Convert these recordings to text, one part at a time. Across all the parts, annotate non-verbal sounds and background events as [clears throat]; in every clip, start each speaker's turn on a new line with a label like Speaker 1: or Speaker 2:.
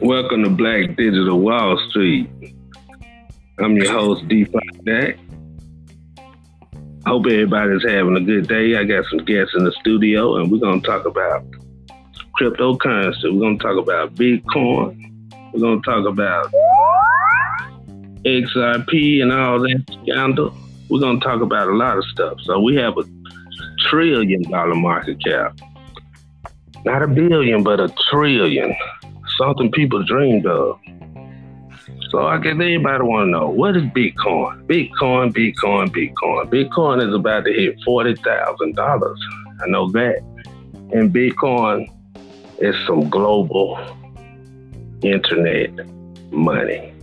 Speaker 1: Welcome to Black Digital Wall Street. I'm your host, D5 Dak. Hope everybody's having a good day. I got some guests in the studio, and we're going to talk about cryptocurrency. We're going to talk about Bitcoin. We're going to talk about XRP and all that scandal. We're going to talk about a lot of stuff. So we have a trillion dollar market cap. Not a billion, but a trillion. Something people dreamed of. So I guess everybody want to know what is Bitcoin? Bitcoin, Bitcoin, Bitcoin. Bitcoin is about to hit forty thousand dollars. I know that. And Bitcoin is some global internet money,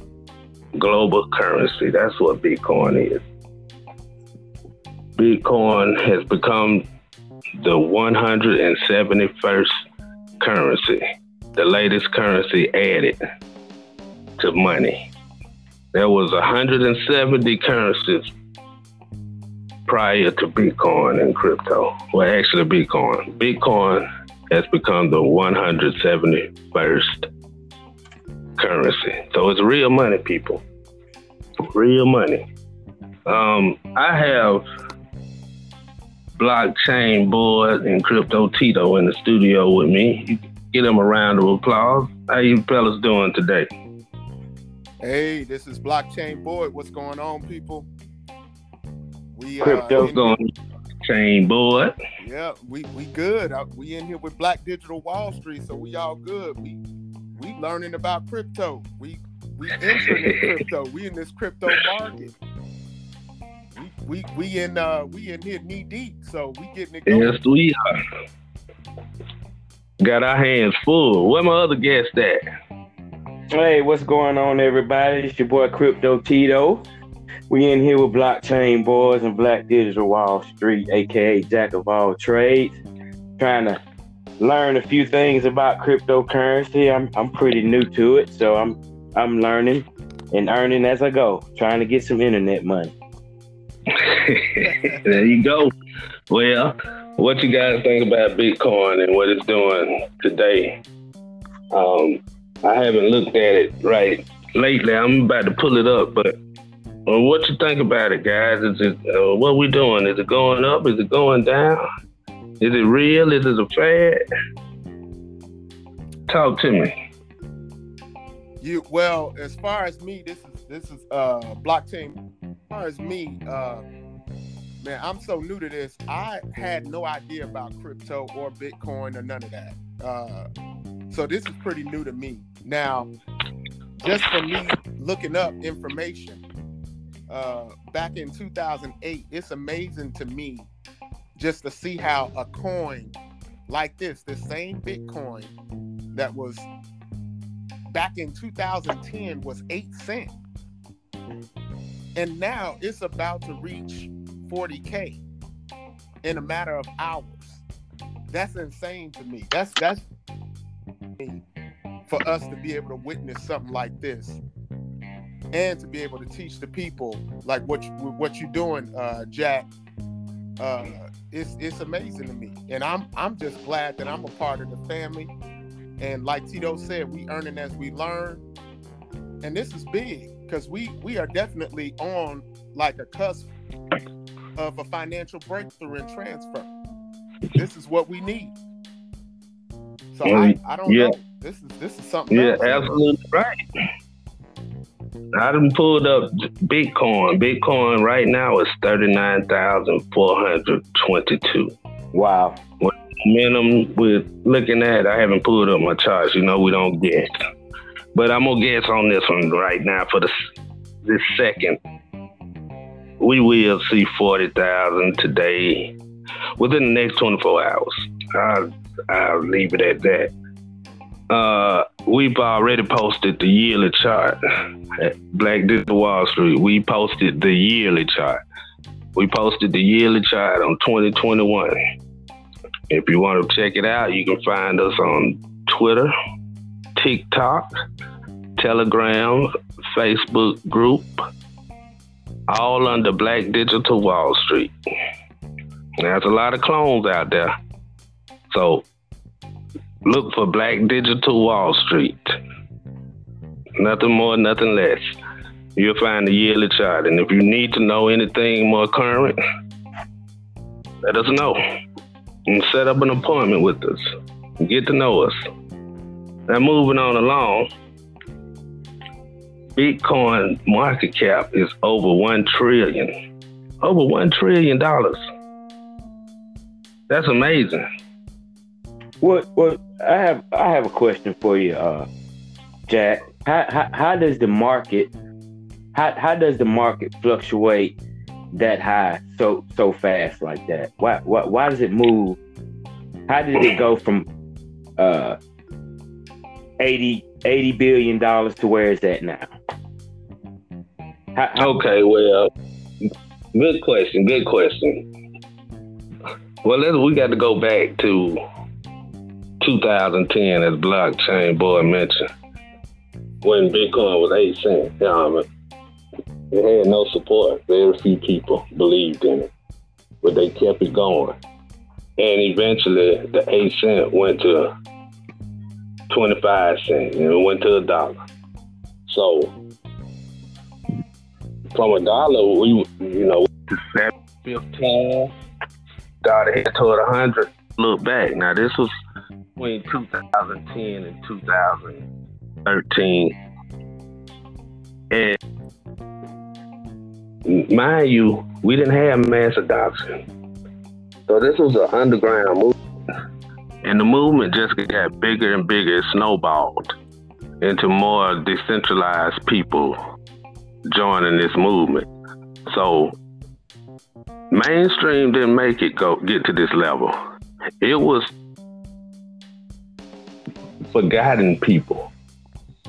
Speaker 1: global currency. That's what Bitcoin is. Bitcoin has become the 171st currency, the latest currency added to money. There was 170 currencies prior to Bitcoin and crypto. Well, actually, Bitcoin. Bitcoin has become the 171st currency. So it's real money, people. Real money. Um, I have blockchain board and crypto Tito in the studio with me. Give them a round of applause. How you fellas doing today?
Speaker 2: Hey, this is Blockchain Boy. What's going on, people?
Speaker 1: We crypto's uh, going chain board.
Speaker 2: Yeah, we we good. Uh, we in here with Black Digital Wall Street, so we all good. We we learning about crypto. We we entering in [laughs] crypto. We in this crypto market. We we we in uh we in here knee deep, so we getting it going.
Speaker 1: Yes, we are. Got our hands full. Where my other guest at?
Speaker 3: Hey, what's going on, everybody? It's your boy Crypto Tito. We in here with Blockchain Boys and Black Digital Wall Street, aka Jack of all trades, trying to learn a few things about cryptocurrency. I'm I'm pretty new to it, so I'm I'm learning and earning as I go, trying to get some internet money. [laughs]
Speaker 1: there you go. Well, what you guys think about Bitcoin and what it's doing today? Um, I haven't looked at it right lately. I'm about to pull it up, but uh, what you think about it, guys? Is it uh, what we doing? Is it going up? Is it going down? Is it real? Is it a fad? Talk to me.
Speaker 2: You well, as far as me, this is this is uh blockchain. As far as me, uh man, I'm so new to this. I had no idea about crypto or Bitcoin or none of that. Uh so this is pretty new to me. Now, just for me looking up information, uh, back in 2008, it's amazing to me just to see how a coin like this, the same Bitcoin that was back in 2010 was eight cent, and now it's about to reach 40k in a matter of hours. That's insane to me. That's that's for us to be able to witness something like this and to be able to teach the people like what you, what you're doing, uh, Jack. Uh, it's it's amazing to me, and I'm I'm just glad that I'm a part of the family. And like Tito said, we earning as we learn, and this is big because we we are definitely on like a cusp of a financial breakthrough and transfer. This is what we need. So I, I don't yeah. know. This is this is something.
Speaker 1: Yeah, else. absolutely right. I done pulled up Bitcoin. Bitcoin right now is thirty nine thousand four hundred twenty two.
Speaker 3: Wow.
Speaker 1: What minimum we're looking at, I haven't pulled up my charts. You know, we don't guess. But I'm gonna guess on this one right now for the this second. We will see forty thousand today within the next twenty four hours. I'll, I'll leave it at that. Uh, we've already posted the yearly chart at Black Digital Wall Street. We posted the yearly chart. We posted the yearly chart on 2021. If you want to check it out, you can find us on Twitter, TikTok, Telegram, Facebook group, all under Black Digital Wall Street. There's a lot of clones out there. So look for Black Digital Wall Street. Nothing more, nothing less. You'll find the yearly chart. And if you need to know anything more current, let us know. And set up an appointment with us. Get to know us. Now moving on along. Bitcoin market cap is over one trillion. Over one trillion dollars. That's amazing.
Speaker 3: What? What? I have. I have a question for you, uh, Jack. How, how, how does the market? How, how does the market fluctuate that high so so fast like that? Why why, why does it move? How did it go from uh 80, 80 billion dollars to where is that now?
Speaker 1: Okay, well, good question. Good question. Well, let's, we got to go back to 2010, as blockchain boy mentioned, when Bitcoin was eight cents. You know, it had no support. Very few people believed in it, but they kept it going. And eventually, the eight cent went to 25 cents, and it went to a dollar. So, from a dollar, we, you know, to 15, started head toward 100. Look back. Now, this was between 2010 and 2013. And mind you, we didn't have mass adoption. So this was an underground movement. And the movement just got bigger and bigger. It snowballed into more decentralized people joining this movement. So mainstream didn't make it go get to this level. It was forgotten people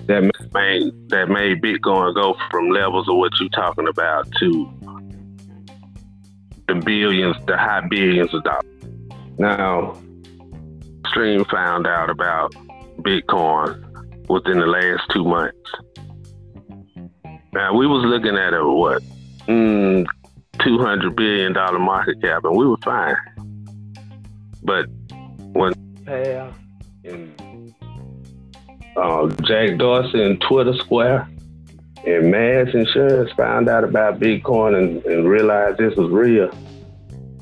Speaker 1: that made that made Bitcoin go from levels of what you're talking about to the billions, the high billions of dollars. Now, Stream found out about Bitcoin within the last two months. Now we was looking at a what, mm, two hundred billion dollar market cap, and we were fine. But when Pal and uh, Jack Dorsey and Twitter Square and Mass Insurance found out about Bitcoin and, and realized this was real,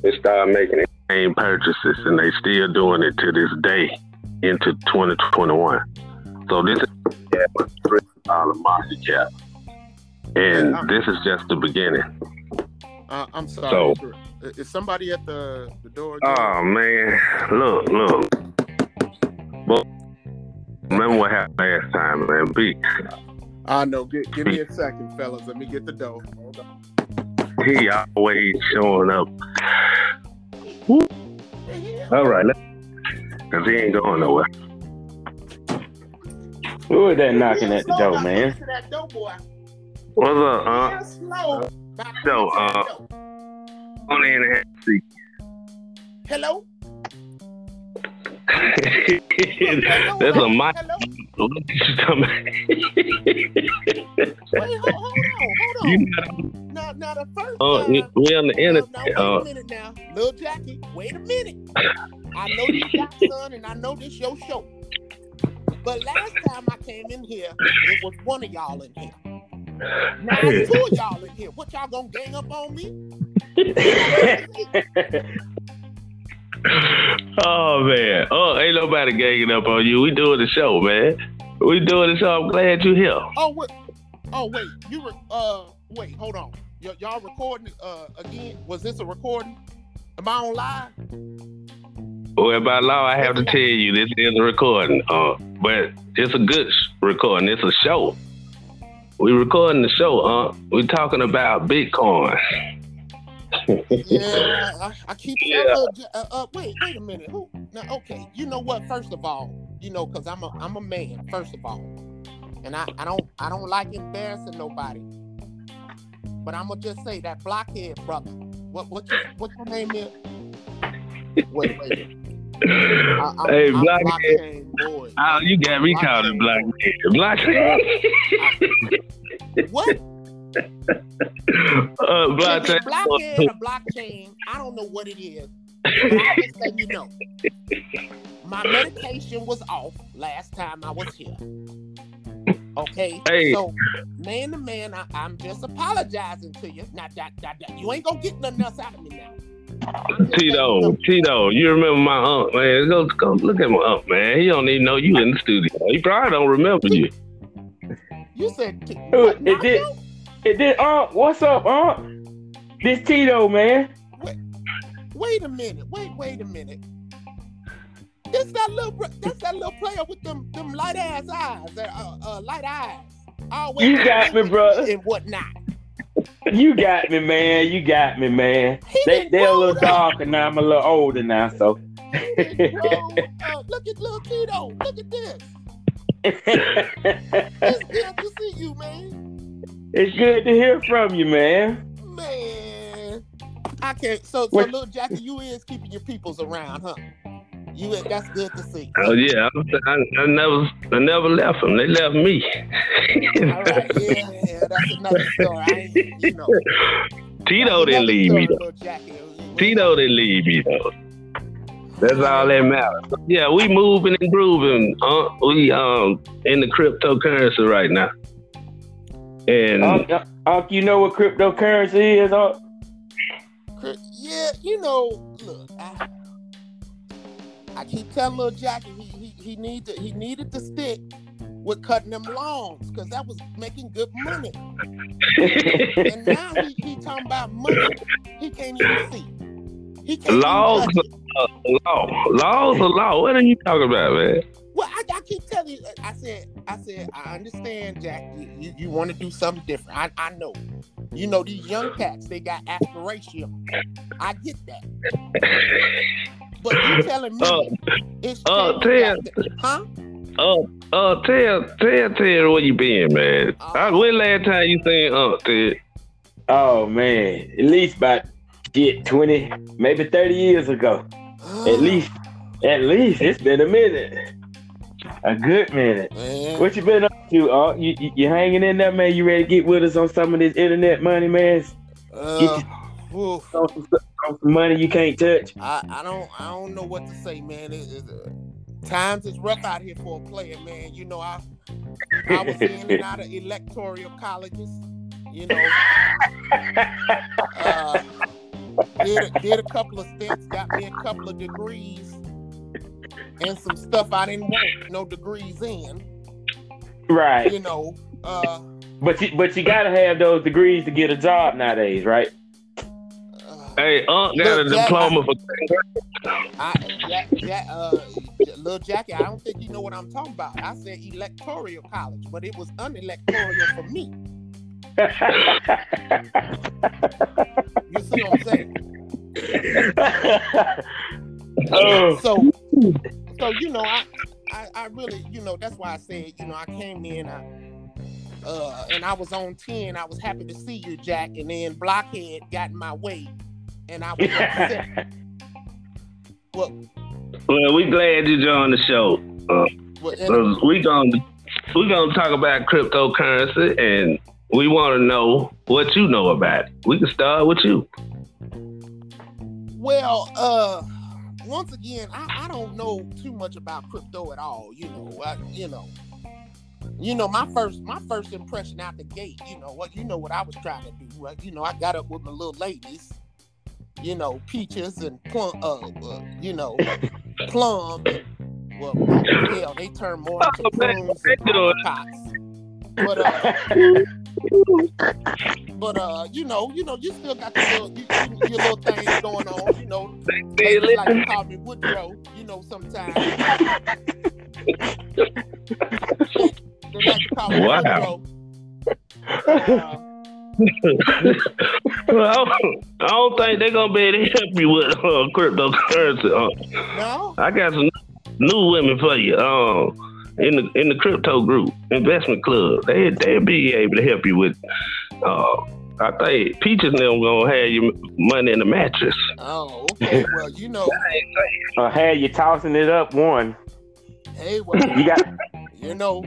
Speaker 1: they started making same purchases, and they still doing it to this day into 2021. So this is a three dollar market cap, and this is just the beginning.
Speaker 2: Uh, I'm sorry.
Speaker 1: So-
Speaker 2: is- is somebody at the, the door? again?
Speaker 1: Oh man, look, look. But remember what happened last time, man? Big.
Speaker 2: I know. Give, give me a second, fellas. Let me get the dough. Hold on.
Speaker 1: He always showing up. All right, cause he ain't going nowhere.
Speaker 3: Who is that knocking at the door, man?
Speaker 1: What's up, huh?
Speaker 2: Slow.
Speaker 1: So, uh. On in and seat.
Speaker 2: Hello. [laughs]
Speaker 1: That's a mic.
Speaker 2: Hello.
Speaker 1: What you?
Speaker 2: Wait, hold, hold on, hold
Speaker 1: You
Speaker 2: on. Now, now the first
Speaker 1: Oh,
Speaker 2: time.
Speaker 1: we on the internet.
Speaker 2: now, wait
Speaker 1: Uh,
Speaker 2: a minute now, little Jackie. Wait a minute. I know you got [laughs] son, and I know this your show. But last time I came in here, it was one of y'all in here. Now two of [laughs] y'all in here. What y'all gonna gang up on me? [laughs]
Speaker 1: oh man. Oh, ain't nobody ganging up on you. We doing the show, man. We doing the show. I'm glad you're here.
Speaker 2: Oh wait, oh wait, you re- uh wait, hold on. Y- y'all recording uh again? Was this a recording? Am I on live?
Speaker 1: Well, by law, I have to tell you this is a recording. Uh, but it's a good recording. It's a show. We recording the show, huh? We talking about Bitcoin.
Speaker 2: Yeah, I, I keep
Speaker 1: Yeah.
Speaker 2: uh, uh, uh, wait, wait a minute. Who? Now, okay, you know what? First of all, you know, cause I'm a I'm a man. First of all, and I, I don't I don't like embarrassing nobody. But I'm gonna just say that blockhead brother. What what your, what your name is? Wait wait. I,
Speaker 1: hey,
Speaker 2: I'm
Speaker 1: Blockhead.
Speaker 2: blockchain boy.
Speaker 1: Oh, you got me calling Blackhead. Blackhead.
Speaker 2: What? [laughs]
Speaker 1: uh,
Speaker 2: If
Speaker 1: Blackhead.
Speaker 2: it's blockhead or blockchain, I don't know what it is. I just let you know. My medication was off last time I was here. Okay.
Speaker 1: Hey.
Speaker 2: So, man to man, I, I'm just apologizing to you. Not that, that, that, you ain't gonna get nothing else out of me now. I'm just letting you
Speaker 1: Tito. Tito, you remember my aunt, man? Go, go look at my aunt, man. He don't even know you in the studio. He probably don't remember you.
Speaker 2: You said t- what,
Speaker 3: it did-
Speaker 2: Nacho?
Speaker 3: It did, Aunt. What's up, Aunt? This Tito, man.
Speaker 2: Wait a minute. Wait, wait a minute. That's that little. br- That's that little player with them them light ass eyes. that, Uh, uh, light eyes. Always
Speaker 3: You got me, brother.
Speaker 2: And whatnot.
Speaker 3: You got me, man. You got me, man. They, they're a little darker now. I'm a little older now, so.
Speaker 2: Grown. Uh, look at little Tito. Look at this. It's good to see you, man.
Speaker 3: it's good to hear from you, man.
Speaker 2: Man, I can't. So, so
Speaker 3: What-
Speaker 2: little Jackie, you is keeping your peoples around, huh? You that's good to see.
Speaker 1: Oh yeah, I, I, I never, I never left them. They left me.
Speaker 2: All right, yeah, yeah, that's another story. You know.
Speaker 1: Tito didn't leave me though.
Speaker 2: though.
Speaker 1: Tito didn't leave me though. That's all that matters. Yeah, we moving and grooving. Uh, we um in the cryptocurrency right now. And
Speaker 3: Unc, Unc, Unc, you know what cryptocurrency is, Unc?
Speaker 2: Yeah, you know, look, I, I keep telling little Jackie he he, he need to he needed to stick with cutting them lawns because that was making good money. And [laughs] now he, he talking about money he can't even see. He can't
Speaker 1: Laws
Speaker 2: even touch
Speaker 1: law, laws law. What are you talking about, man?
Speaker 2: Well, I, I keep telling you, I said, I said, I understand, Jack. You, you, you want to do something different. I, I know. You know, these young cats, they got aspiration. I get that. But you telling me
Speaker 1: Uh,
Speaker 2: it's
Speaker 1: uh,
Speaker 2: changed
Speaker 1: Ted.
Speaker 2: like that- huh?
Speaker 1: Uh, uh, tell, tell, tell where you been, man. I, when last time you seen uh, Ted?
Speaker 3: Oh man, at least about shit twenty, maybe thirty years ago. At [gasps] least, at least it's been a minute, a good minute.
Speaker 2: Man,
Speaker 3: What you been up to? Uh, you, you you hanging in there, man? You ready to get with us on some of this internet money, man?
Speaker 2: uh, oof.
Speaker 3: On some, on some money you can't touch.
Speaker 2: I, I don't I don't know what to say, man. It, it, uh, times is rough out here for a player, man. You know, I I was in and out of electoral colleges. You know, uh, did a, did a couple of stints, got me a couple of degrees, and some stuff I didn't want no degrees in.
Speaker 3: right,
Speaker 2: You know, uh,
Speaker 3: but you but you gotta have those degrees to get a job nowadays, right?
Speaker 2: Uh,
Speaker 1: Hey, Unc got a
Speaker 2: Jack,
Speaker 1: diploma for.
Speaker 2: I, Jack, Jack, uh, little Jackie, I don't think you know what I'm talking about. I said electoral college, but it was unelectoral for me. You see what I'm saying?
Speaker 3: oh,
Speaker 2: So, so you know, I, I, I really, you know, that's why I said, you know, I came in, I, uh, and I was on ten. I was happy to see you, Jack, and then Blockhead got in my way, and I [laughs] was upset. Well,
Speaker 1: Well, we glad you joined the show. Uh,
Speaker 2: well,
Speaker 1: we gonna we gonna talk about cryptocurrency, and we want to know what you know about it. We can start with you.
Speaker 2: Well, uh, once again, I, I don't know too much about crypto at all. You know, I, you know, you know, my first my first impression out the gate. You know what? You know what I was trying to do. Right? You know, I got up with my little ladies. You know, peaches and plum. Uh, uh you know, [laughs] plum. And, well, hell, they turn more into
Speaker 1: Oh, man,
Speaker 2: plums and
Speaker 1: do it.
Speaker 2: apricots. But uh, [laughs] but uh, you know, you know, you still got your little, you, you- your little things going on. You know,
Speaker 1: Hey,
Speaker 2: Ladies like
Speaker 1: listen,
Speaker 2: to call me Woodrow, you know, sometimes. [laughs] they like to call me
Speaker 1: Wow.
Speaker 2: Woodrow. Uh,
Speaker 1: well, I, don't, I don't think they're gonna be able to help you with uh, cryptocurrency. Uh,
Speaker 2: no,
Speaker 1: I got some new women for you. Um, in the in the crypto group, investment club, they they'll be able to help you with. Uh, I think Peaches and them gonna have your money in the mattress.
Speaker 2: oh, okay. Well, you know, [laughs]
Speaker 3: uh, had you tossing it up one.
Speaker 2: hey, well,
Speaker 3: You got
Speaker 2: you know,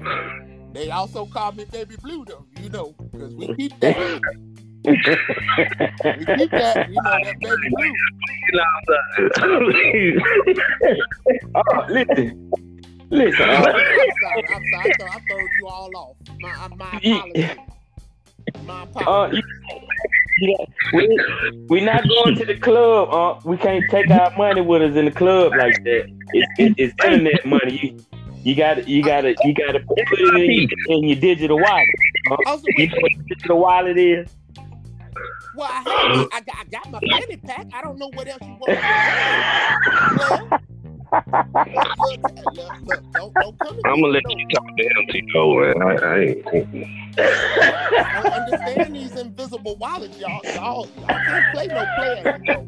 Speaker 2: they also call me Baby Blue, though, you know, because we keep that. [laughs] keep that, you know, that baby blue.
Speaker 3: oh, [laughs] listen. Listen.
Speaker 2: I'm sorry. I'm sorry. I throwed you all off. My, uh, my apologies. My
Speaker 3: uh,
Speaker 2: apologies.
Speaker 3: you, we, we not going to the club. Uh, we can't take our money with us in the club like that. It's, it, it's internet money. You, you got it, you got to you got to put it in your, in your digital wallet.
Speaker 2: also,
Speaker 3: You know what your digital wallet is?
Speaker 2: well, I, have, I, got, I got my fanny pack. I don't know what else you want.
Speaker 1: I'm gonna let you talk to him, Tito. Man. I, I ain't.
Speaker 2: I don't understand these invisible wallets, y'all. Y'all, y'all can't play no player. You know.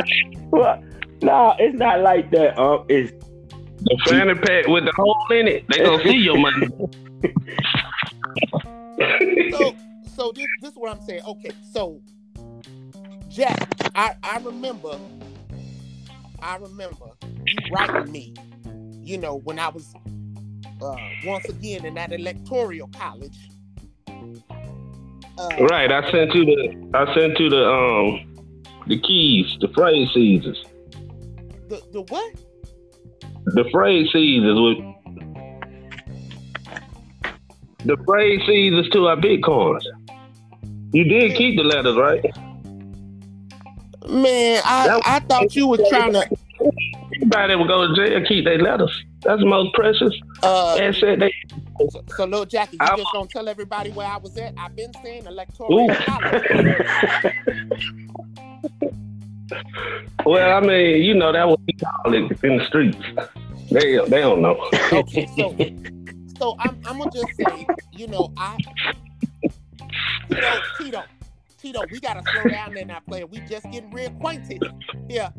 Speaker 2: [laughs]
Speaker 3: Well, no, it's not like that. Um, it's
Speaker 1: The fanny pack with the hole in it, they gonna see your money.
Speaker 2: so so this this is what I'm saying. Okay, so Jack, I I remember I remember you writing me, you know, when I was uh once again in that electoral college. Uh,
Speaker 1: Right, I sent you the I sent you the um the keys, the phrase seasons.
Speaker 2: The the what?
Speaker 1: The phrase seasons with the phrase seasons to our bitcoins. You did keep the letters, right?
Speaker 2: Man, I, I thought you were trying to
Speaker 1: that would go to jail keep their letters. That's the most precious
Speaker 2: uh
Speaker 1: asset they
Speaker 2: so, so little Jackie, you
Speaker 1: I-
Speaker 2: just gonna tell everybody where I was at? I've been saying electoral college. [laughs]
Speaker 1: Well, I mean, you know that what we call it in the streets. They they don't know. [laughs]
Speaker 2: Okay, so so I'm, I'm gonna just say, you know, I, you know, Tito, Tito, we gotta slow down there now, player. We just getting reacquainted. Yeah,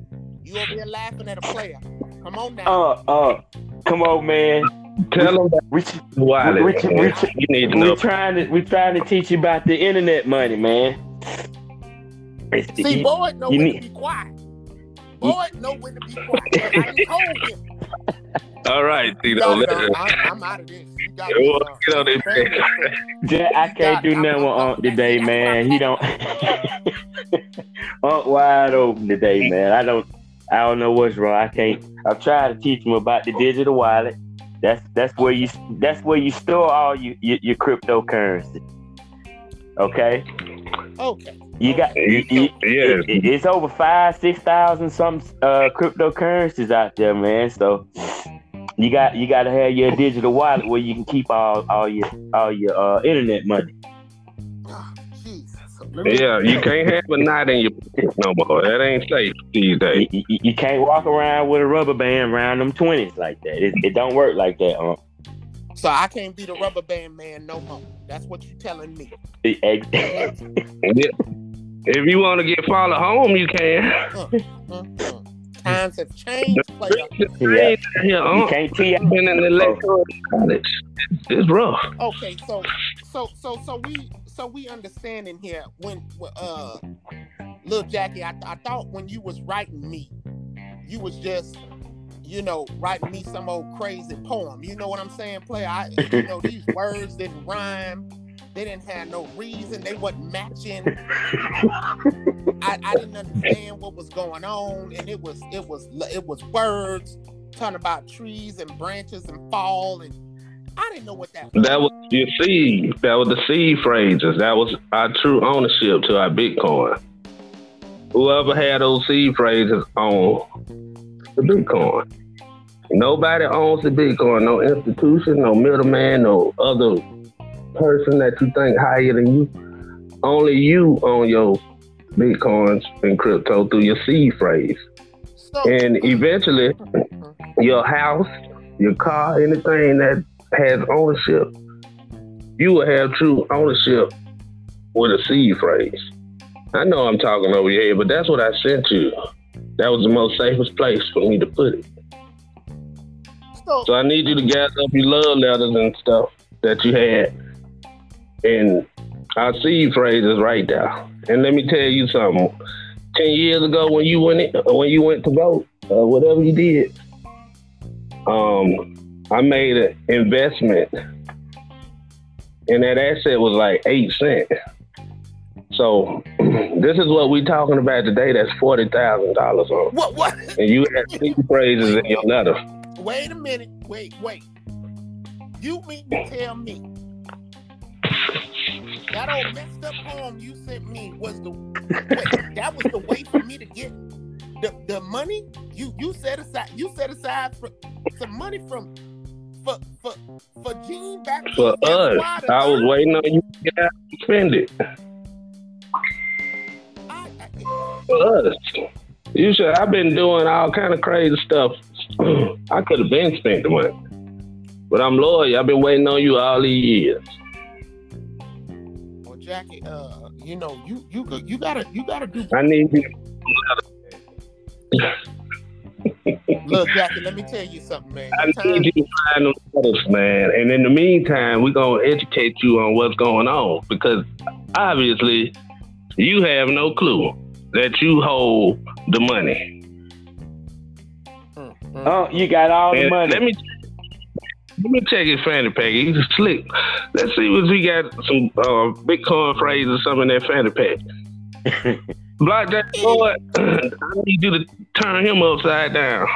Speaker 2: you over here laughing at a player. Come on now.
Speaker 3: uh uh. Come on, man.
Speaker 1: Tell them that
Speaker 3: We
Speaker 1: wallet.
Speaker 3: Rich-
Speaker 1: man.
Speaker 3: Rich-
Speaker 1: you need to
Speaker 3: we
Speaker 1: know.
Speaker 3: trying to we trying to teach you about the internet money, man. It's the-
Speaker 2: See,
Speaker 3: you-
Speaker 2: Boyd know
Speaker 3: you
Speaker 2: when
Speaker 3: need-
Speaker 2: to be quiet. Boyd know when to be quiet. I told him.
Speaker 1: All right, Tito.
Speaker 2: No,
Speaker 1: let-
Speaker 2: no, I'm, I'm out of this. You got me, uh,
Speaker 1: get on this
Speaker 2: family
Speaker 3: Jack, I can't do nothing with
Speaker 2: I'm-
Speaker 3: Unc today, man. He don't. [laughs] Unc wide open today, man. I don't. I don't know what's wrong. I can't. I'm trying to teach him about the digital wallet. That's that's where you that's where you store all your your, your cryptocurrency. Okay,
Speaker 2: Okay.
Speaker 3: You got you, you,
Speaker 1: Yes.
Speaker 3: it- it's over five six thousand some uh cryptocurrencies out there, man. So you got you got to have your digital wallet where you can keep all all your all your uh internet money.
Speaker 2: Jesus. Let me-
Speaker 1: Yeah, you can't have a knot in your pocket no more. That ain't safe these days.
Speaker 3: You, you, you can't walk around with a rubber band around them twenties like that. It, it don't work like that. Um,
Speaker 2: So I can't be the rubber band man no more. That's what you're telling me.
Speaker 3: it- it-
Speaker 1: Yeah. If you want to get followed home, you can.
Speaker 2: Mm-mm. Times have changed, player.
Speaker 3: yeah,
Speaker 1: Yeah,
Speaker 3: you can't tee
Speaker 1: I've been in the electoral college. It's rough.
Speaker 2: Okay, so so so so we so we understanding here when uh little Jackie, I, I thought when you was writing me, you was just you know writing me some old crazy poem. You know what I'm saying, player? I you know these [laughs] words didn't rhyme. They didn't have no reason. They wasn't matching. I, I didn't understand what was going on, and it was it was it was words talking about trees and branches and fall, and I didn't know what that. Was.
Speaker 1: That was your seed. That was the seed phrases. That was our true ownership to our Bitcoin. Whoever had those seed phrases on the Bitcoin. Nobody owns the Bitcoin. No institution, no middleman, no other person that you think higher than you. Only you own your Bitcoins and crypto through your seed phrase.
Speaker 2: So,
Speaker 1: And eventually, your house, your car, anything that has ownership, you will have true ownership with a seed phrase. I know I'm talking over your head, but that's what I sent you. That was the most safest place for me to put it.
Speaker 2: so,
Speaker 1: So I need you to gather up your love letters and stuff that you had, and our seed phrases right there. And let me tell you something. Ten years ago, when you went in, when you went to vote, uh, whatever you did, um, I made an investment, and that asset was like eight cent. So [clears throat] this is what we talking about today. That's forty thousand dollars on,
Speaker 2: What? What?
Speaker 1: and you had seed [laughs] phrases in your letter.
Speaker 2: Wait a minute. Wait, wait. You mean to tell me that old messed up poem you sent me was the wait, that was the way for me to get the, the money? You you set aside you set aside for some money from for for for Gene back
Speaker 1: For us, I was waiting on you to get out and spend it.
Speaker 2: I, I,
Speaker 1: For us, you should. I've been doing all kind of crazy stuff. [clears throat] I could have been spent the money, but I'm loyal. I've been waiting on you all these years.
Speaker 2: Well, Jackie, uh, you know, you you go- you gotta you gotta do
Speaker 1: I need you.
Speaker 2: look, Jackie, let me tell you something, man.
Speaker 1: I
Speaker 2: The time-
Speaker 1: need you to find them letters, man. And in the meantime, we're gonna educate you on what's going on because obviously you have no clue that you hold the money.
Speaker 2: Mm, mm.
Speaker 3: Oh, you got all the money.
Speaker 1: Let me let me check his fanny pack. He's slick. Let's see if he got some uh, Bitcoin phrases or something in that fanny pack. [laughs] Blackjack [clears throat] boy, I need you to turn him upside down.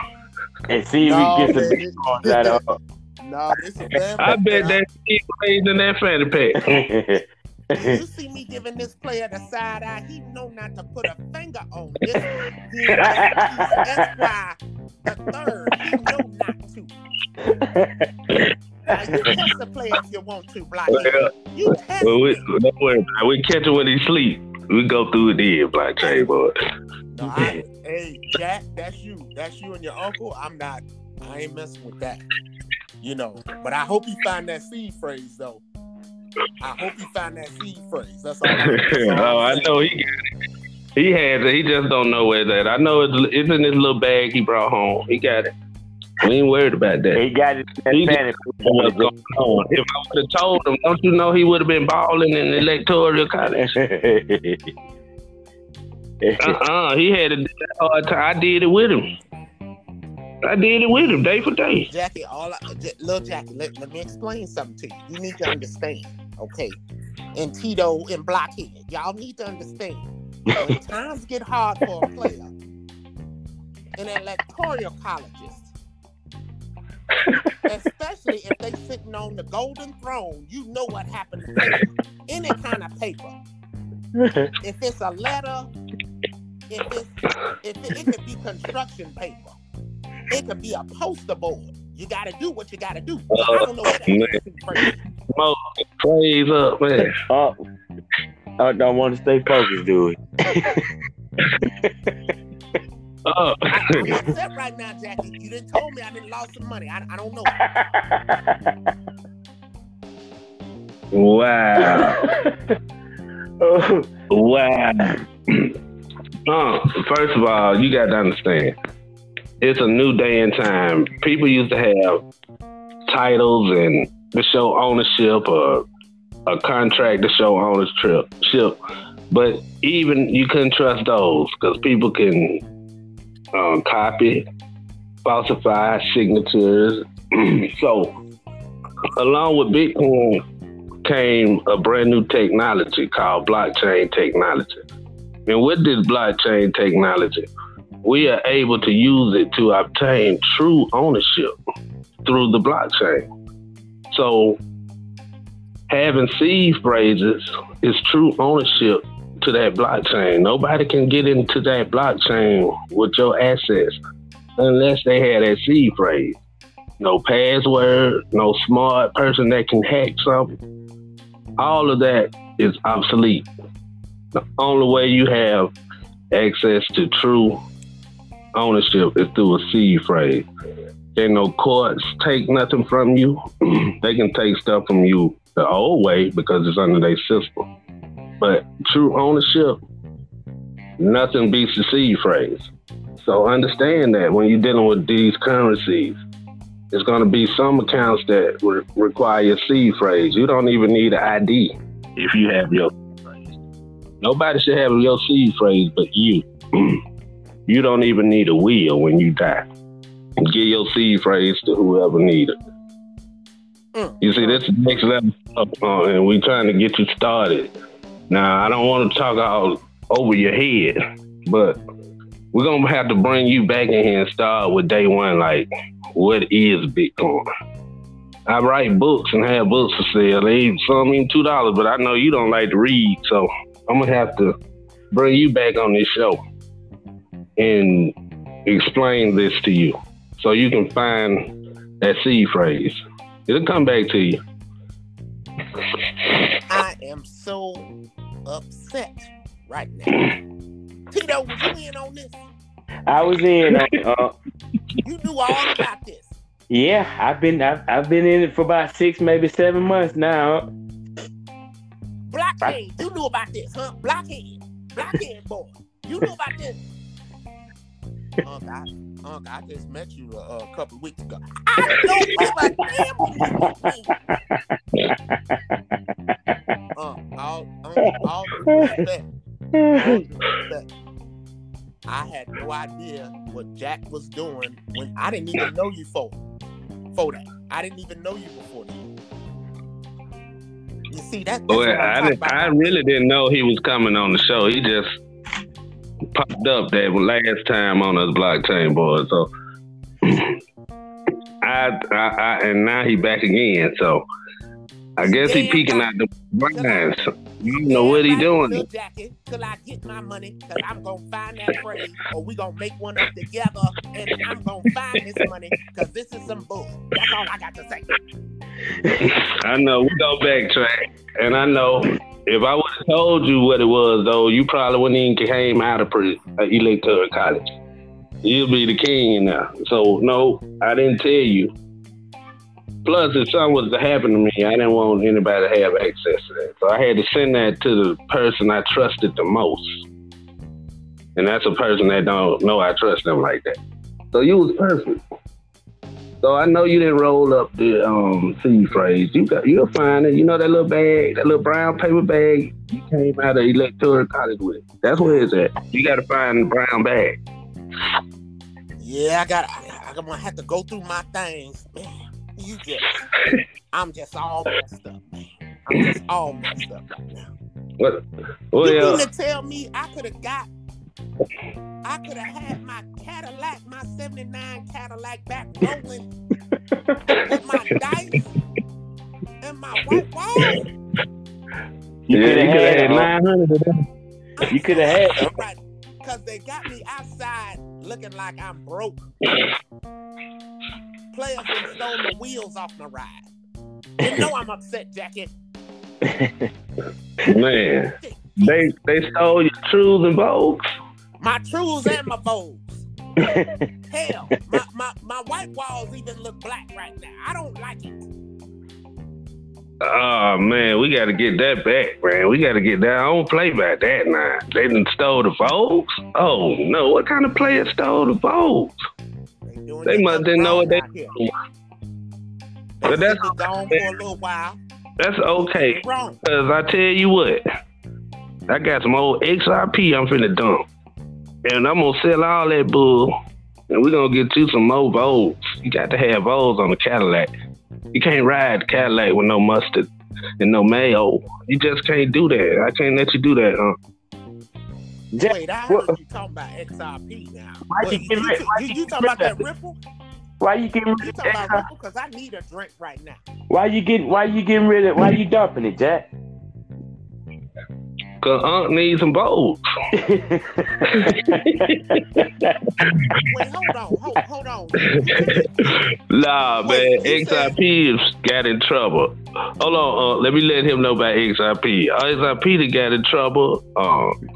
Speaker 3: and see if
Speaker 2: No,
Speaker 3: we get some
Speaker 2: man.
Speaker 3: bitcoins out of
Speaker 2: No, this is bad.
Speaker 1: I bet that he phrase in that fanny pack. [laughs]
Speaker 2: You see me giving this player the side eye. He know not to put a finger on this. That's why the third. He know not to. You player if you want to.
Speaker 1: Well,
Speaker 2: You
Speaker 1: well, we,
Speaker 2: me.
Speaker 1: don't worry. We catch him when he sleep. We go through it then, Black Chain boy.
Speaker 2: No, I, hey, Jack, that's you. That's you and your uncle. I'm not. I ain't messing with that. You know. But I hope you find that seed phrase though. I hope you find that seed phrase. That's all. [laughs] That's all
Speaker 1: oh,
Speaker 2: I'm
Speaker 1: know he got it. He has it. He just don't know where that. I know it's, it's in his little bag he brought home. He got it. We ain't worried about that.
Speaker 3: he got it in
Speaker 1: He
Speaker 3: that fanny
Speaker 1: What's going on? If I would have told him, don't you know he would have been balling in the electoral college? Uh-uh. He had a hard time. I did it with him. I did it with him day for day.
Speaker 2: Jackie, all I, J- little Jackie, let, let me explain something to you. You need to understand, okay? And Tito and Blockhead, y'all need to understand. When [laughs] times get hard for a player, in electoral colleges, especially if they sitting on the golden throne, you know what happens to. [laughs] Any kind of paper. If it's a letter, if it's if it, it could be construction paper, it could be a poster board. You got to do what you got to do. I don't know what that uh,
Speaker 1: Mo, praise up, man.
Speaker 3: oh, I don't want to stay focused, dude. [laughs]
Speaker 1: Oh.
Speaker 2: I'm [laughs] upset right now, Jackie. You didn't told me I didn't lost some money. I, I don't know.
Speaker 1: wow.
Speaker 3: oh, [laughs]
Speaker 1: Wow. [clears throat] uh, first of all, you got to understand, it's a new day and time. People used to have titles and to show ownership or a contract to show ownership. But even you couldn't trust those because people can uh, copy, falsify signatures. [clears throat] so, along with Bitcoin came a brand new technology called blockchain technology. And with this blockchain technology, we are able to use it to obtain true ownership through the blockchain. So, having seed phrases is true ownership to that blockchain. Nobody can get into that blockchain with your assets unless they have that seed phrase. No password, no smart person that can hack something. All of that is obsolete. The only way you have access to true ownership is through a seed phrase. Can no courts take nothing from you. [clears throat] they can take stuff from you the old way because it's under their system. But true ownership, nothing beats the seed phrase. So understand that when you're dealing with these currencies, there's going to be some accounts that re- require a seed phrase. You don't even need an ID if you have your phrase. Nobody should have your seed phrase but you. [clears throat] you don't even need a will when you die. Give your seed phrase to whoever needs it.
Speaker 2: Mm.
Speaker 1: You see, that's the next level, uh, and we're trying to get you started Now I don't want to talk all over your head, but we're gonna have to bring you back in here and start with day one. Like, what is Bitcoin? I write books and have books to sell. They some even two dollars, but I know you don't like to read, so I'm gonna have to bring you back on this show and explain this to you, so you can find that C phrase. It'll come back to you.
Speaker 2: I am so upset right now. [clears throat] Tito, was you in on this?
Speaker 3: I was in. Uh,
Speaker 2: You knew all about this.
Speaker 3: yeah, I've been I've, I've been in it for about six, maybe seven months now.
Speaker 2: Blockhead, you knew about this, huh? Blockhead, blockhead boy, you knew about this. [laughs] Unc, I, Unc, I just met you a, a couple of weeks ago. I don't give a damn what you think. Unc, all, Unc, all respect, all respect. I had no idea what Jack was doing when I didn't even know you for, for that. I didn't even know you before that. You see that? that's
Speaker 1: Well,
Speaker 2: what I'm
Speaker 1: I, didn't- I really didn't know he was coming on the show. He just popped up that last time on us blockchain boys. So [clears throat] I, I, I and now he back again. So I guess he peeking out the blinds. You know what he doing.
Speaker 2: Jacket till I get my money, cause I'm gonna find that phrase, or we gonna make one up together, and I'm gonna find this money, cause this is some bull. That's all I got to say. [laughs]
Speaker 1: I know we go backtrack, and I know if I would have told you what it was, though, you probably wouldn't even came out of prison, uh, electoral college. You'll be the king now. So no, I didn't tell you. Plus, if something was to happen to me, I didn't want anybody to have access to that. So I had to send that to the person I trusted the most, and that's a person that don't know I trust them like that. So you was perfect. So I know you didn't roll up the um seed phrase. You got you'll find it. You know that little bag, that little brown paper bag you came out of electoral college with. That's where it's at. You gotta find the brown bag.
Speaker 2: Yeah, I got. I, I'm gonna have to go through my things, man. You just, I'm just all messed up, man. I'm just all messed up right now.
Speaker 1: What
Speaker 2: you
Speaker 1: well
Speaker 2: mean to tell me I could have got, I could have had my Cadillac, my '79 Cadillac back rolling with my dice and my [laughs] white wall?
Speaker 3: You
Speaker 1: yeah,
Speaker 3: could have
Speaker 1: could have
Speaker 3: had,
Speaker 1: had
Speaker 3: uh,
Speaker 1: nine hundred of them.
Speaker 3: You coulda had-
Speaker 2: right because they got me outside looking like I'm broke. Players done stole the wheels off my ride. You know I'm upset, Jackie. [laughs]
Speaker 1: Man. They they stole your trues and vogues.
Speaker 2: My trues and my Vogues. [laughs] Hell, my, my, my white walls even look black right now. I don't like it.
Speaker 1: Oh man, we gotta get that back, man. We gotta get that. I don't play by that now. They done stole the vogues? Oh no, what kind of player stole the vogues?
Speaker 2: They, doing
Speaker 1: They must didn't know what they
Speaker 2: here.
Speaker 1: But that's
Speaker 2: gone for a little while.
Speaker 1: That's okay. Cause I tell you what, I got some old XRP I'm finna dump. And I'm gonna sell all that bull. And we're gonna get you some more Vogues. You got to have Vogues on the Cadillac. You can't ride the Cadillac with no mustard and no mayo. You just can't do that. I can't let you do that, huh?
Speaker 3: Jack,
Speaker 2: Wait, I heard
Speaker 3: what-
Speaker 2: you talking about XRP now.
Speaker 3: Why you
Speaker 2: Wait,
Speaker 3: getting
Speaker 2: you,
Speaker 3: rid-
Speaker 2: you,
Speaker 3: why
Speaker 2: you,
Speaker 3: you
Speaker 2: you talking about
Speaker 3: of
Speaker 2: that Ripple?
Speaker 3: why you getting rid of
Speaker 2: talking about Ripple? Because I need a drink right now.
Speaker 3: Why you getting why you getting rid of why you dumping it, Jack?
Speaker 1: Cause Unc needs some Vogues. [laughs]
Speaker 2: Wait, hold on, hold, hold on.
Speaker 1: Nah, man,
Speaker 2: XIP said-
Speaker 1: has got in trouble. Hold on, uh, let me let him know about XIP. Uh, XRP that got in trouble. Um,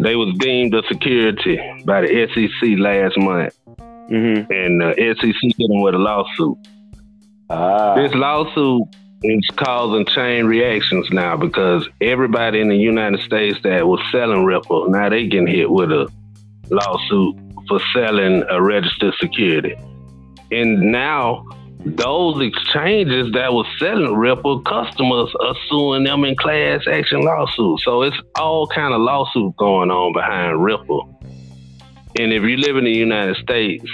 Speaker 1: they was deemed a security by the SEC last month,
Speaker 3: mm-hmm.
Speaker 1: and the SEC hit them with a lawsuit.
Speaker 3: Ah.
Speaker 1: This lawsuit is causing chain reactions now because everybody in the United States that was selling Ripple now they getting hit with a lawsuit for selling a registered security. And now those exchanges that was selling Ripple customers are suing them in class action lawsuits. So it's all kind of lawsuits going on behind Ripple. And if you live in the United States,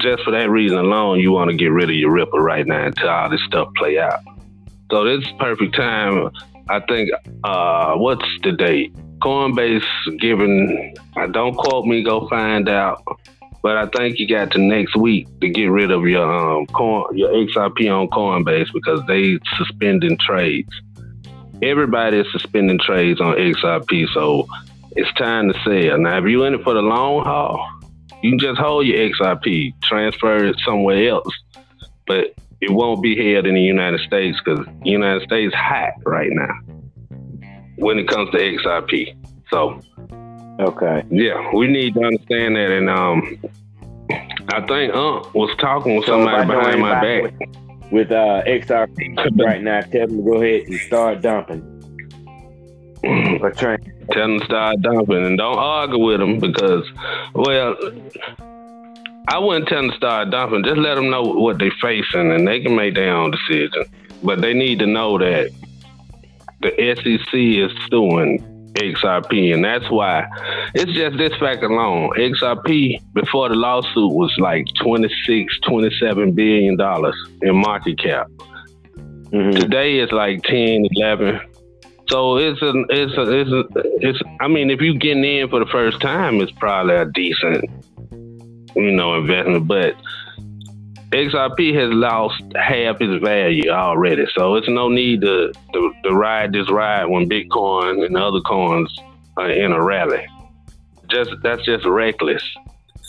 Speaker 1: just for that reason alone, you want to get rid of your Ripple right now until all this stuff play out. So this is perfect time I think uh, what's the date? Coinbase giving. I don't quote me. Go find out. But I think you got to next week to get rid of your um coin, your XRP on Coinbase because they suspending trades. Everybody is suspending trades on XRP, so it's time to sell. Now, if you're in it for the long haul, you can just hold your XRP, transfer it somewhere else, but it won't be held in the United States because the United States hot right now when it comes to XRP. So,
Speaker 3: okay,
Speaker 1: yeah, we need to understand that. And um, I think Unc was talking with somebody behind my back
Speaker 3: with, with uh, XRP right now. Tell them to go ahead and start dumping. [clears throat]
Speaker 1: Or train. Tell them to start dumping and don't argue with them because, well, I wouldn't tell them to start dumping. Just let them know what they're facing and they can make their own decision. But they need to know that the SEC is suing XRP, and that's why it's just this fact alone. XRP before the lawsuit was like 26, 27 billion dollars in market cap. Mm-hmm. Today it's like 10, 11. So it's a, it's a, it's a, it's. I mean, if you getting in for the first time, it's probably a decent, you know, investment. But XRP has lost half its value already, so it's no need to, to, to ride this ride when Bitcoin and other coins are in a rally. Just that's just reckless.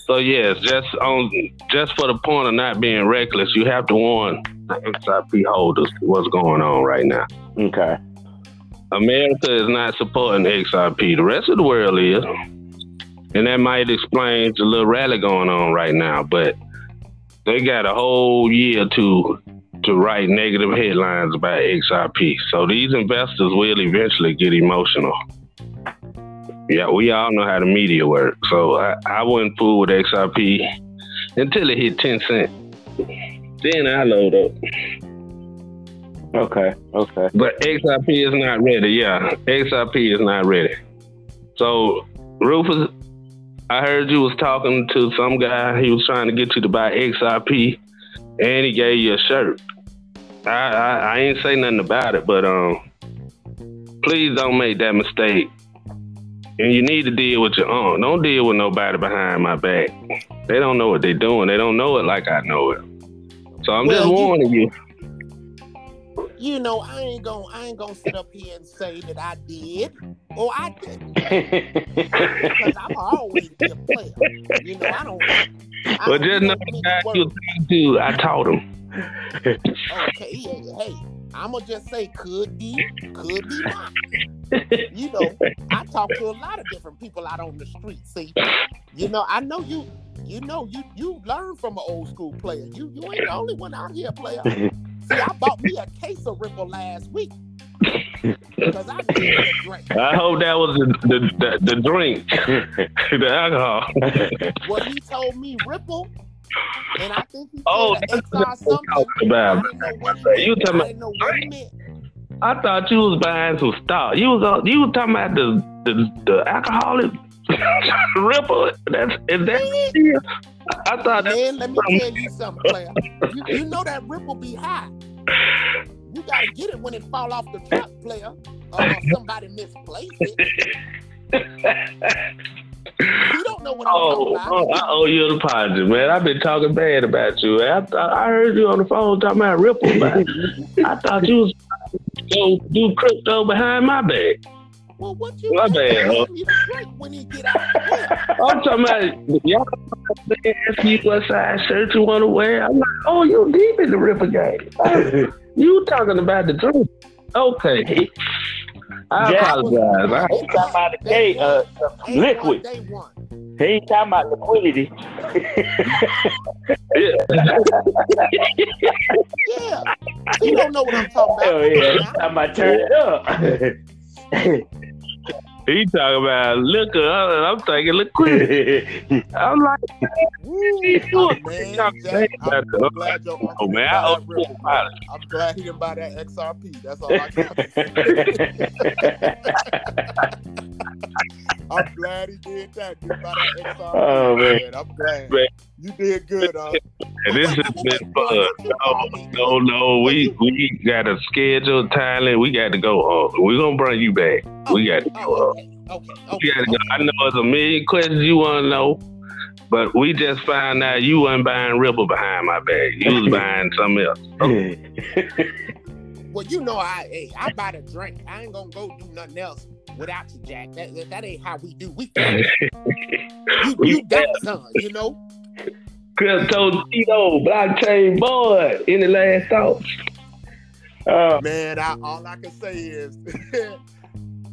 Speaker 1: So yes, just on just for the point of not being reckless, you have to warn the XRP holders what's going on right now.
Speaker 3: Okay.
Speaker 1: America is not supporting XRP. The rest of the world is. And that might explain the little rally going on right now. But they got a whole year to to write negative headlines about XRP. So these investors will eventually get emotional. Yeah, we all know how the media works. So I, I wouldn't fool with XRP until it hit 10 cents. Then I load up.
Speaker 3: Okay, okay.
Speaker 1: But XRP is not ready. Yeah, XRP is not ready. So Rufus, I heard you was talking to some guy. He was trying to get you to buy XRP, and he gave you a shirt. I, I, I ain't say nothing about it, but um, please don't make that mistake. And you need to deal with your own. Don't deal with nobody behind my back. They don't know what they're doing. They don't know it like I know it. So I'm well, just warning you, you
Speaker 2: you know, I ain't gonna I ain't gonna sit up here and say that I did or I didn't. because I'm always be a player. You know, I don't I
Speaker 1: Well just know the guy you to, I taught him.
Speaker 2: okay, hey, I'ma just say could be, could be not. you know, I talk to a lot of different people out on the street. See, you know, I know you you know you you learn from an old school player. You you ain't the only one out here, player. See, I bought me a case of Ripple last week. [laughs] Because I drink.
Speaker 1: I hope that was the the, the, the drink, [laughs] the alcohol.
Speaker 2: well, he told me Ripple, and I think he oh, said XR something.
Speaker 1: About. You talking about? what. I thought you was buying some stock. You was you was talking about the the, the alcoholic [laughs] Ripple. That's is that? I thought.
Speaker 2: Man, let me tell you something, player. You, you know that Ripple be high. You gotta get it when it fall off the [laughs] truck, player. Or [laughs] somebody misplaced it. [laughs] you don't know what I'm oh,
Speaker 1: oh, I owe you an apology, man. I've been talking bad about you. I thought I heard you on the phone talking about Ripple, man. I thought you was go do crypto behind my back.
Speaker 2: Well, what you My bad, huh? when he get out I'm
Speaker 1: talking about y'all ask me what size shirt you want to wear. I'm like, oh, you deep in the Ripple game. [laughs] you talking about the drink? Okay. I Jack apologize.
Speaker 3: Was, he talking about the day, uh, liquid. He ain't talking about liquidity.
Speaker 2: yeah. yeah. He don't know what I'm talking about. Oh,
Speaker 3: yeah. He's talking about turn it up. [laughs]
Speaker 1: he talking about liquor. I- I'm thinking liquidity. [laughs] I'm like,
Speaker 2: Woo,
Speaker 1: He
Speaker 2: oh,
Speaker 1: doing-
Speaker 2: man,
Speaker 1: Jack,
Speaker 2: Jack, I'm,
Speaker 1: that's
Speaker 2: I'm glad your oh, uncle
Speaker 1: oh man, I
Speaker 2: that ripple,
Speaker 1: was
Speaker 2: man. I'm glad he didn't buy that XRP. That's all I got to say. [laughs] [laughs] I'm glad he did that. Didn't buy that XRP.
Speaker 3: Oh, man.
Speaker 2: I'm glad.
Speaker 1: Man.
Speaker 2: You did good, huh?
Speaker 1: And this has been [laughs] fun. No, no, no. We we got a schedule, Tyler. We got to go home. We're gonna bring you back. We got to go home.
Speaker 2: okay, okay,
Speaker 1: We
Speaker 2: okay.
Speaker 1: got to go. I know there's a million questions you want to know, but we just found out you wasn't buying Ripple behind my back. You was [laughs] buying something else. [laughs]
Speaker 2: Well, you know, I hey, I buy the drink. I ain't gonna go do nothing else without you, Jack. That that, that ain't how we do. We you, you got son, you know.
Speaker 1: Crypto Tito, blockchain boy. Any last thoughts?
Speaker 3: Uh,
Speaker 2: Man, I, all I can say is,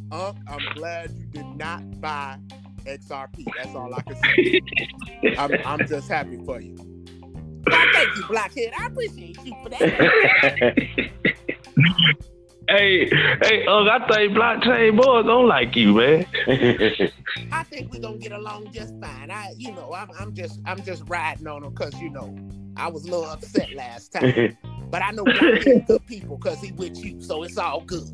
Speaker 2: Unc, [laughs] I'm glad you did not buy XRP. That's all I can say. [laughs] I'm, I'm just happy for you. Well, thank you, Blockhead. I appreciate you for that. [laughs]
Speaker 1: hey, hey, Ugg, I think blockchain boys don't like you, man. [laughs]
Speaker 2: I think we're gonna get along just fine. I, you know, I'm, I'm just, I'm just riding on him because you know, I was a little upset last time, [laughs] but I know Blockhead good people because he with you, so it's all good.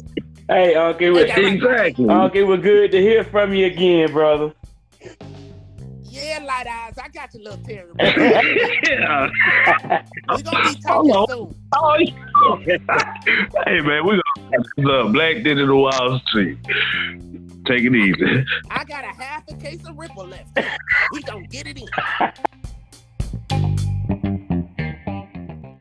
Speaker 3: hey, Uncle, it was,
Speaker 1: Exactly.
Speaker 3: Uncle, it was good to hear from you again, brother.
Speaker 2: Yeah, light eyes, I got your little Terry. [laughs]
Speaker 1: yeah.
Speaker 2: We're gonna be talking [laughs]
Speaker 1: Hello.
Speaker 2: soon.
Speaker 1: Oh, yeah. [laughs] hey man, we gonna the Black Digital wild Street. Take it easy.
Speaker 2: I got a half a case of Ripple left. We gonna get it in.